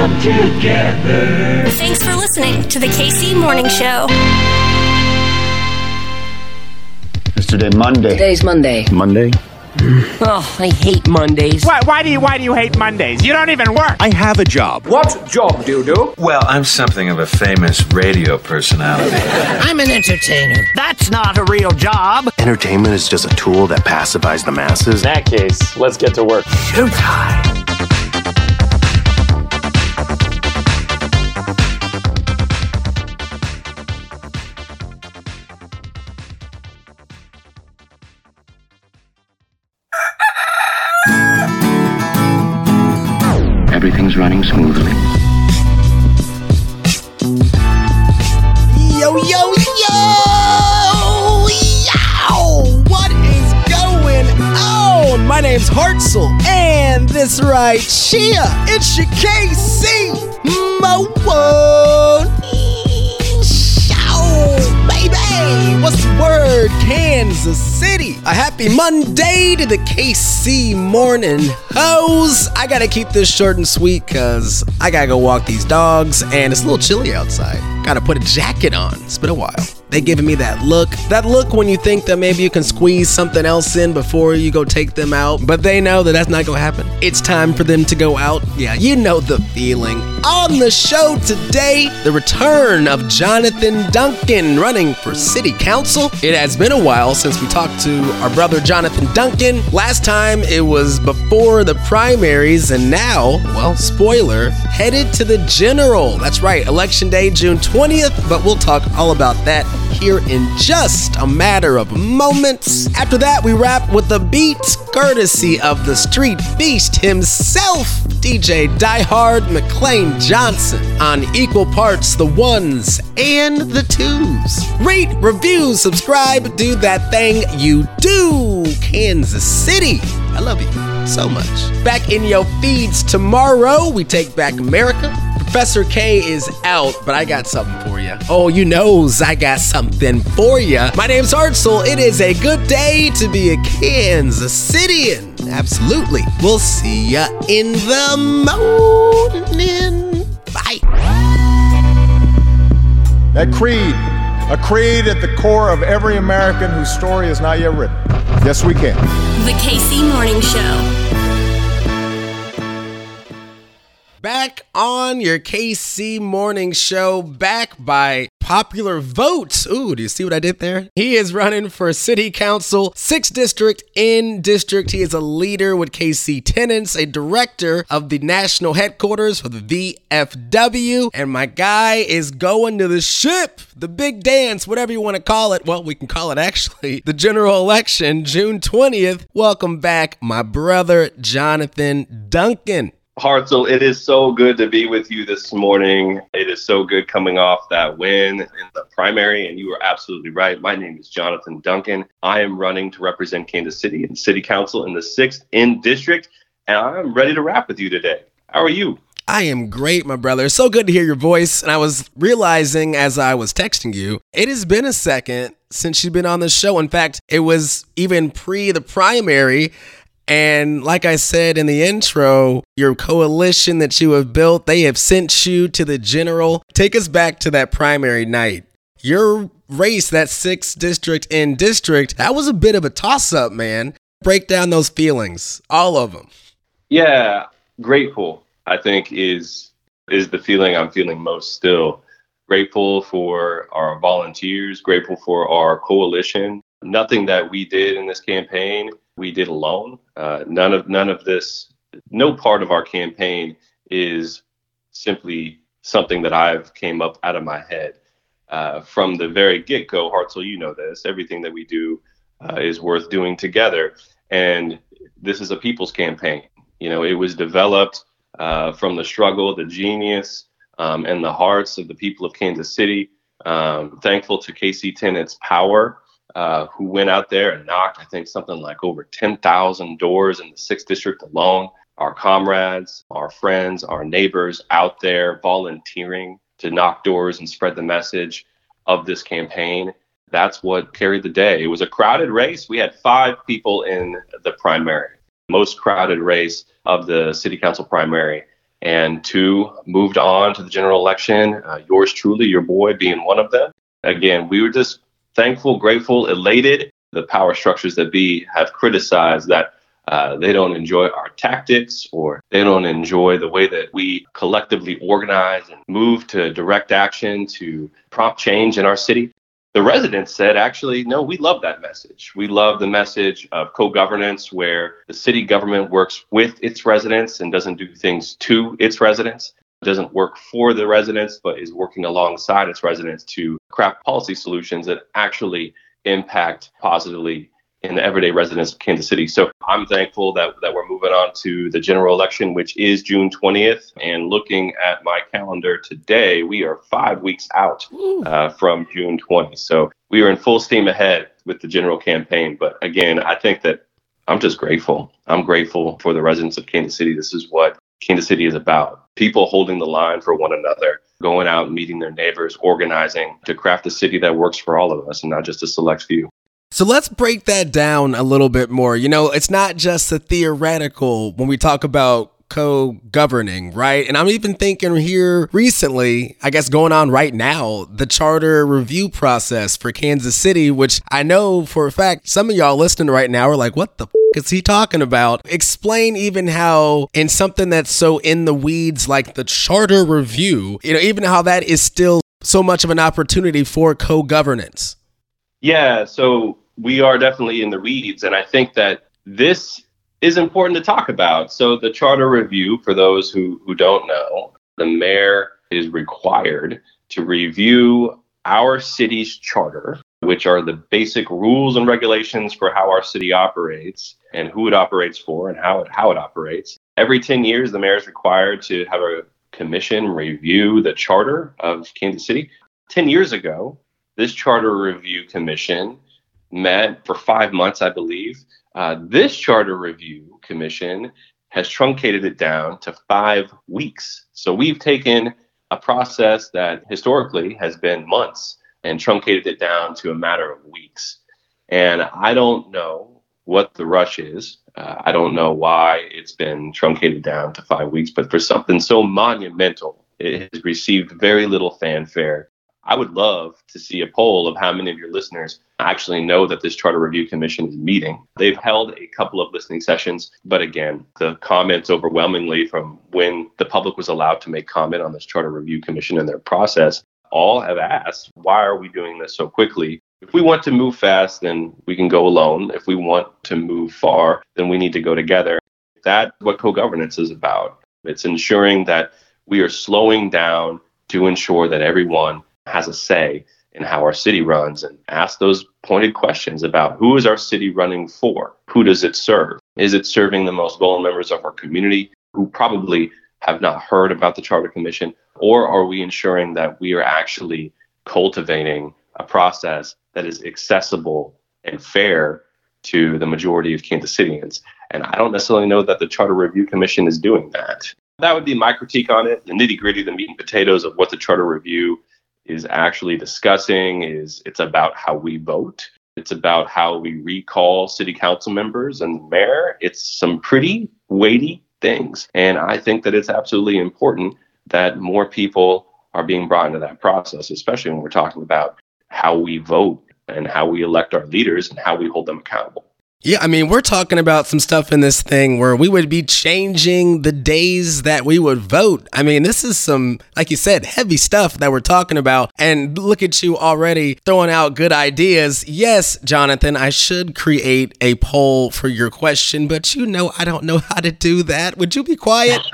come together. Thanks for listening to the KC Morning Show. It's today Monday. Today's Monday. Monday. Oh, I hate Mondays. Why, why do you why do you hate Mondays? You don't even work. I have a job. What job do you do? Well, I'm something of a famous radio personality. I'm an entertainer. That's not a real job. Entertainment is just a tool that pacifies the masses. In that case, let's get to work. Showtime. Everything's running smoothly. Yo, yo, yo! What is going on? My name's Hartzell, and this right here, it's your KC Mo baby! What's the word, Kansas City? A happy Monday to the KC morning hoes. I gotta keep this short and sweet because I gotta go walk these dogs, and it's a little chilly outside. Gotta put a jacket on. It's been a while. They giving me that look. That look when you think that maybe you can squeeze something else in before you go take them out, but they know that that's not gonna happen. It's time for them to go out. Yeah, you know the feeling. On the show today, the return of Johnathan Duncan running for city council. It has been a while since we talked to our brother Johnathan Duncan. Last time it was before the primaries, and now, well, spoiler, headed to the general. That's right, election day, June 20th, but we'll talk all about that here in just a matter of moments. After that, we wrap with the beats courtesy of the street beast himself, DJ Diehard McClain Johnson, on equal parts the ones and the twos. Rate, review, subscribe, do that thing you do, Kansas City. I love you so much. Back in your feeds tomorrow, we take back America. Professor K is out, but I got something for you. Oh, you knows I got something for you. My name's Hartzell. It is a good day to be a Kansas Citian. Absolutely. We'll see ya in the morning. Bye. That creed, a creed at the core of every American whose story is not yet written. Yes, we can. The KC Morning Show. Back on your KC morning show, back by popular vote. Ooh, do you see what I did there? He is running for city council, 6th district in district. He is a leader with KC Tenants, a director of the national headquarters for the VFW. And my guy is going to the ship, the big dance, whatever you want to call it. Well, we can call it actually the general election, June 20th. Welcome back, my brother, Johnathan Duncan. Hartzell, it is so good to be with you this morning. It is so good coming off that win in the primary, and you are absolutely right. My name is Johnathan Duncan. I am running to represent Kansas City in City Council in the 6th in District, and I'm ready to rap with you today. How are you? I am great, my brother. So good to hear your voice. And I was realizing as I was texting you, it has been a second since you've been on the show. In fact, it was even pre the primary. And like I said in the intro, your coalition that you have built, they have sent you to the general. Take us back to that primary night. Your race, that sixth district in district, that was a bit of a toss up, man. Break down those feelings, all of them. Yeah, grateful, I think, is is the feeling I'm feeling most still. Grateful for our volunteers, grateful for our coalition. Nothing that we did in this campaign we did alone. Uh, none of none of this, no part of our campaign is simply something that I've came up out of my head. Uh, from the very get go, Hartzell, you know this. Everything that we do uh, is worth doing together, and this is a people's campaign. You know, it was developed uh, from the struggle, the genius, um, and the hearts of the people of Kansas City. Um, thankful to KC Tenants Power uh, who went out there and knocked, I think, something like over 10,000 doors in the 6th District alone. Our comrades, our friends, our neighbors out there volunteering to knock doors and spread the message of this campaign. That's what carried the day. It was a crowded race. We had five people in the primary, most crowded race of the city council primary. and two moved on to the general election. Uh, yours truly, your boy, being one of them. Again, we were just thankful, grateful, elated. The power structures that be have criticized that uh, they don't enjoy our tactics or they don't enjoy the way that we collectively organize and move to direct action to prompt change in our city. The residents said, actually, no, we love that message. We love the message of co governance where the city government works with its residents and doesn't do things to its residents, doesn't work for the residents, but is working alongside its residents to craft policy solutions that actually impact positively in the everyday residents of Kansas City. So I'm thankful that, that we're moving on to the general election, which is June 20th. And looking at my calendar today, we are five weeks out uh, from June 20th. So we are in full steam ahead with the general campaign. But again, I think that I'm just grateful. I'm grateful for the residents of Kansas City. This is what Kansas City is about people holding the line for one another, going out meeting their neighbors, organizing to craft a city that works for all of us and not just a select few. So let's break that down a little bit more. You know, it's not just the theoretical when we talk about co governing, right? And I'm even thinking here recently, I guess going on right now, the charter review process for Kansas City, which I know for a fact some of y'all listening right now are like, what the f- is he talking about? Explain even how, in something that's so in the weeds like the charter review, you know, even how that is still so much of an opportunity for co governance. Yeah, so we are definitely in the weeds. And I think that this is important to talk about. So, the charter review, for those who, who don't know, the mayor is required to review our city's charter, which are the basic rules and regulations for how our city operates and who it operates for and how it, how it operates. Every 10 years, the mayor is required to have a commission review the charter of Kansas City. 10 years ago, this charter review commission met for five months, I believe. Uh, this charter review commission has truncated it down to five weeks. So we've taken a process that historically has been months and truncated it down to a matter of weeks. And I don't know what the rush is. Uh, I don't know why it's been truncated down to five weeks, but for something so monumental, it has received very little fanfare. I would love to see a poll of how many of your listeners actually know that this Charter Review Commission is meeting. They've held a couple of listening sessions, but again, the comments overwhelmingly from when the public was allowed to make comment on this Charter Review Commission and their process all have asked, why are we doing this so quickly? If we want to move fast, then we can go alone. If we want to move far, then we need to go together. That's what co governance is about. It's ensuring that we are slowing down to ensure that everyone has a say in how our city runs and ask those pointed questions about who is our city running for? Who does it serve? Is it serving the most vulnerable members of our community who probably have not heard about the Charter Commission? Or are we ensuring that we are actually cultivating a process that is accessible and fair to the majority of Kansas Citians? And I don't necessarily know that the Charter Review Commission is doing that. That would be my critique on it. The nitty gritty, the meat and potatoes of what the Charter Review is actually discussing is it's about how we vote. It's about how we recall city council members and mayor. It's some pretty weighty things. And I think that it's absolutely important that more people are being brought into that process, especially when we're talking about how we vote and how we elect our leaders and how we hold them accountable. Yeah, I mean, we're talking about some stuff in this thing where we would be changing the days that we would vote. I mean, this is some, like you said, heavy stuff that we're talking about. And look at you already throwing out good ideas. Yes, Johnathan, I should create a poll for your question, but you know, I don't know how to do that. Would you be quiet?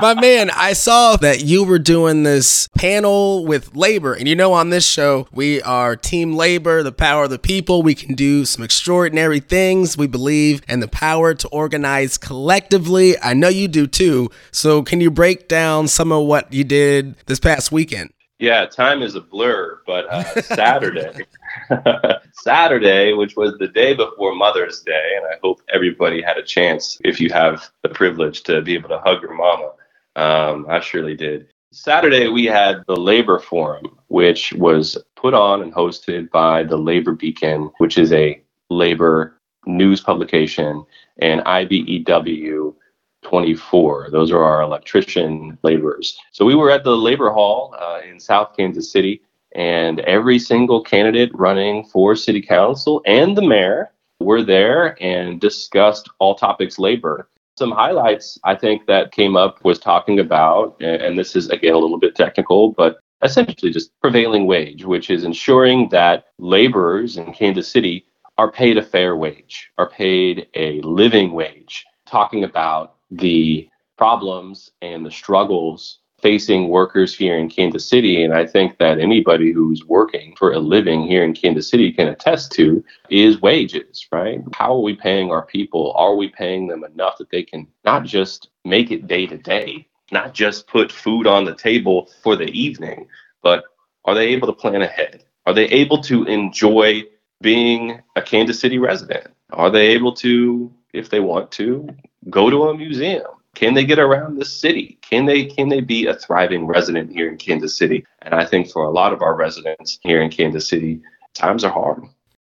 My man, I saw that you were doing this panel with labor. And you know, on this show, we are team labor, the power of the people. We can do some extraordinary things. We believe in the power to organize collectively. I know you do too. So, can you break down some of what you did this past weekend? Yeah, time is a blur, but uh, Saturday, Saturday, which was the day before Mother's Day, and I hope everybody had a chance, if you have the privilege, to be able to hug your mama. Um, I surely did. Saturday, we had the Labor Forum, which was put on and hosted by the Labor Beacon, which is a labor news publication, and IBEW, 24. Those are our electrician laborers. So we were at the labor hall uh, in South Kansas City, and every single candidate running for city council and the mayor were there and discussed all topics labor. Some highlights I think that came up was talking about, and this is again a little bit technical, but essentially just prevailing wage, which is ensuring that laborers in Kansas City are paid a fair wage, are paid a living wage, talking about the problems and the struggles facing workers here in Kansas City. And I think that anybody who's working for a living here in Kansas City can attest to is wages, right? How are we paying our people? Are we paying them enough that they can not just make it day to day, not just put food on the table for the evening, but are they able to plan ahead? Are they able to enjoy being a Kansas City resident? Are they able to, if they want to, go to a museum? Can they get around the city? Can they can they be a thriving resident here in Kansas City? And I think for a lot of our residents here in Kansas City, times are hard.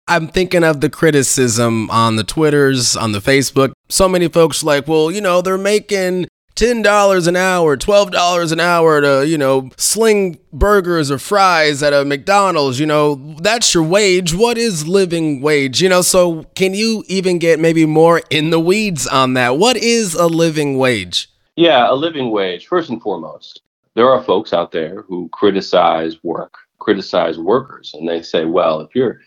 I'm thinking of the criticism on the Twitters, on the Facebook. So many folks like, well, you know, they're making $10 an hour, $12 an hour to, you know, sling burgers or fries at a McDonald's, you know, that's your wage. What is living wage? You know, so can you even get maybe more in the weeds on that? What is a living wage? Yeah, a living wage, first and foremost. There are folks out there who criticize work, criticize workers, and they say, well, if you're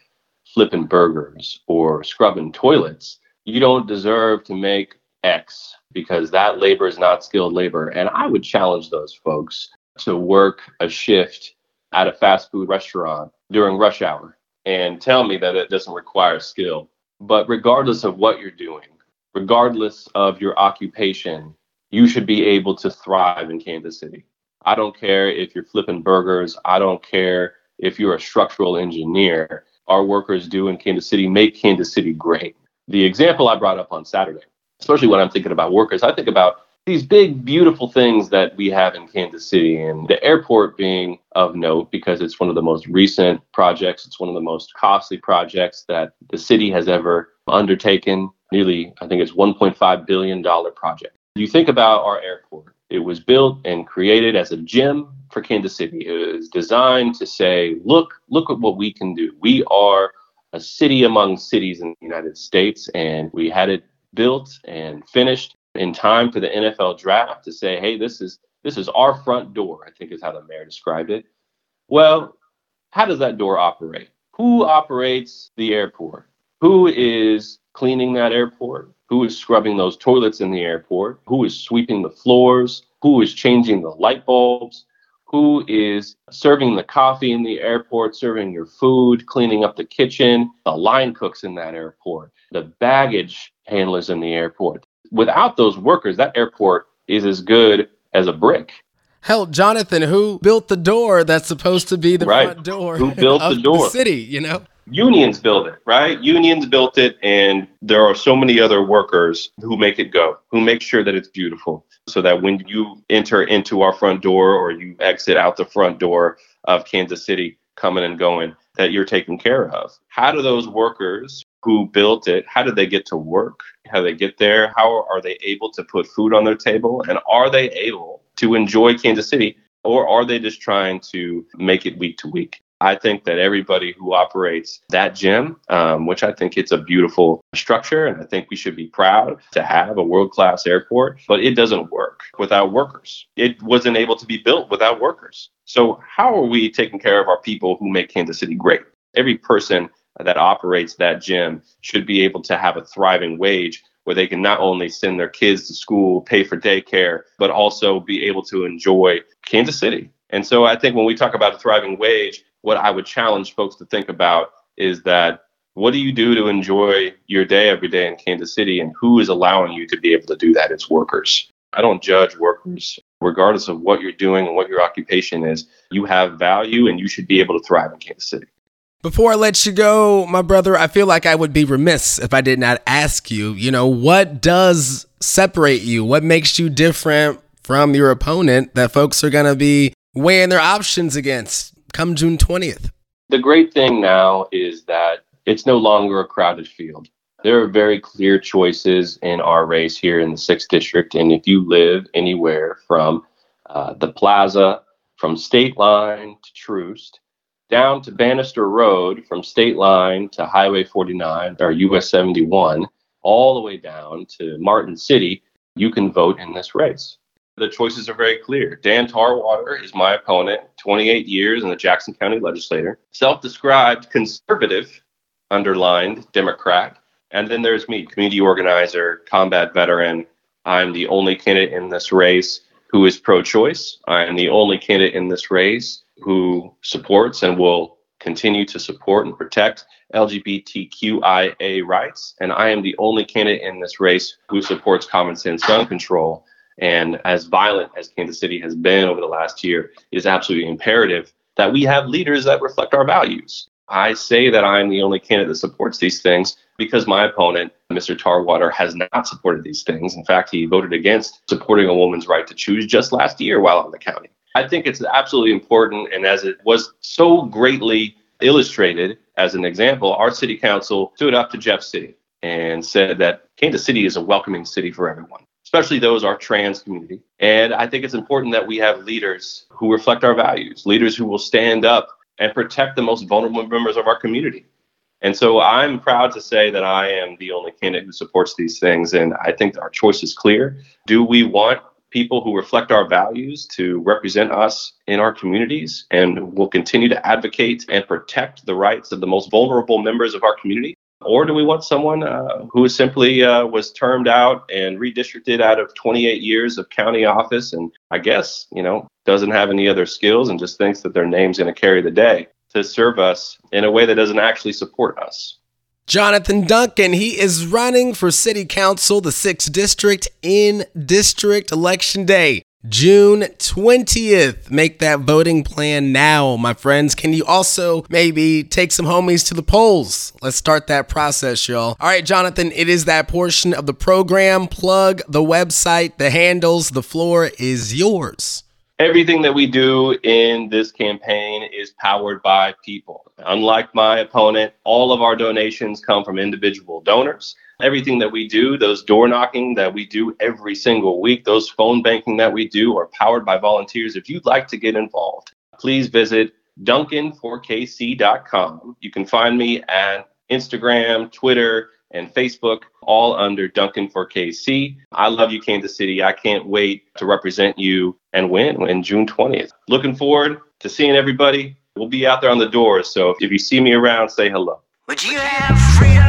flipping burgers or scrubbing toilets, you don't deserve to make X because that labor is not skilled labor. And I would challenge those folks to work a shift at a fast food restaurant during rush hour and tell me that it doesn't require skill. But regardless of what you're doing, regardless of your occupation, you should be able to thrive in Kansas City. I don't care if you're flipping burgers, I don't care if you're a structural engineer. Our workers do in Kansas City make Kansas City great. The example I brought up on Saturday especially when I'm thinking about workers, I think about these big, beautiful things that we have in Kansas City, and the airport being of note because it's one of the most recent projects. It's one of the most costly projects that the city has ever undertaken. Nearly, I think it's $1.5 billion project. You think about our airport, it was built and created as a gym for Kansas City. It was designed to say, look, look at what we can do. We are a city among cities in the United States, and we had it built and finished in time for the NFL draft to say, hey, this is this is our front door, I think is how the mayor described it. Well, how does that door operate? Who operates the airport? Who is cleaning that airport? Who is scrubbing those toilets in the airport? Who is sweeping the floors? Who is changing the light bulbs? Who is serving the coffee in the airport, serving your food, cleaning up the kitchen, the line cooks in that airport, the baggage handlers in the airport. Without those workers, that airport is as good as a brick. Hell, Johnathan, who built the door that's supposed to be the right. front door? Who built the door? The city, you know? Unions built it, right? Unions built it, and there are so many other workers who make it go, who make sure that it's beautiful, so that when you enter into our front door or you exit out the front door of Kansas City, coming and going, that you're taken care of. How do those workers who built it, how did they get to work? How they get there? How are they able to put food on their table? And are they able to enjoy Kansas City? Or are they just trying to make it week to week? I think that everybody who operates that gym, um, which I think it's a beautiful structure, and I think we should be proud to have a world class airport, but it doesn't work without workers. It wasn't able to be built without workers. So, how are we taking care of our people who make Kansas City great? Every person that operates that gym should be able to have a thriving wage where they can not only send their kids to school, pay for daycare, but also be able to enjoy Kansas City. And so I think when we talk about a thriving wage, what I would challenge folks to think about is that what do you do to enjoy your day every day in Kansas City and who is allowing you to be able to do that? It's workers. I don't judge workers regardless of what you're doing and what your occupation is. You have value and you should be able to thrive in Kansas City. Before I let you go, my brother, I feel like I would be remiss if I did not ask you, you know, what does separate you? What makes you different from your opponent that folks are going to be weighing their options against come June 20th? The great thing now is that it's no longer a crowded field. There are very clear choices in our race here in the 6th District. And if you live anywhere from uh, the plaza, from State Line to Troost, down to Bannister Road, from State Line to Highway 49 or US 71, all the way down to Martin City, you can vote in this race. The choices are very clear. Dan Tarwater is my opponent, 28 years in the Jackson County legislature, self described conservative, underlined Democrat. And then there's me, community organizer, combat veteran. I'm the only candidate in this race who is pro choice. I am the only candidate in this race who supports and will continue to support and protect LGBTQIA rights. And I am the only candidate in this race who supports common sense gun control. And as violent as Kansas City has been over the last year, it is absolutely imperative that we have leaders that reflect our values. I say that I'm the only candidate that supports these things because my opponent, Mr. Tarwater, has not supported these things. In fact, he voted against supporting a woman's right to choose just last year while on the county. I think it's absolutely important. And as it was so greatly illustrated as an example, our city council stood up to Jeff City and said that Kansas City is a welcoming city for everyone, especially those our trans community. And I think it's important that we have leaders who reflect our values, leaders who will stand up and protect the most vulnerable members of our community. And so I'm proud to say that I am the only candidate who supports these things. And I think our choice is clear. Do we want people who reflect our values to represent us in our communities and will continue to advocate and protect the rights of the most vulnerable members of our community? Or do we want someone uh, who simply uh, was termed out and redistricted out of 28 years of county office and I guess, you know, doesn't have any other skills and just thinks that their name's going to carry the day to serve us in a way that doesn't actually support us? Johnathan Duncan, he is running for city council, the 6th district in district election day. June 20th. Make that voting plan now, my friends. Can you also maybe take some homies to the polls? Let's start that process, y'all. All right, Johnathan, it is that portion of the program. Plug the website, the handles, the floor is yours. Everything that we do in this campaign is powered by people. Unlike my opponent, all of our donations come from individual donors. Everything that we do, those door knocking that we do every single week, those phone banking that we do are powered by volunteers. If you'd like to get involved, please visit duncan4kc.com. You can find me at Instagram, Twitter, and Facebook, all under Duncan for KC. I love you, Kansas City. I can't wait to represent you and win in June 20th. Looking forward to seeing everybody. We'll be out there on the doors. So if you see me around, say hello. Would you have freedom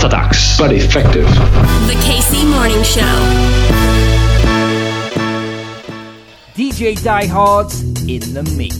unorthodox, but effective. The KC Morning Show. DJ Diehards in the mix.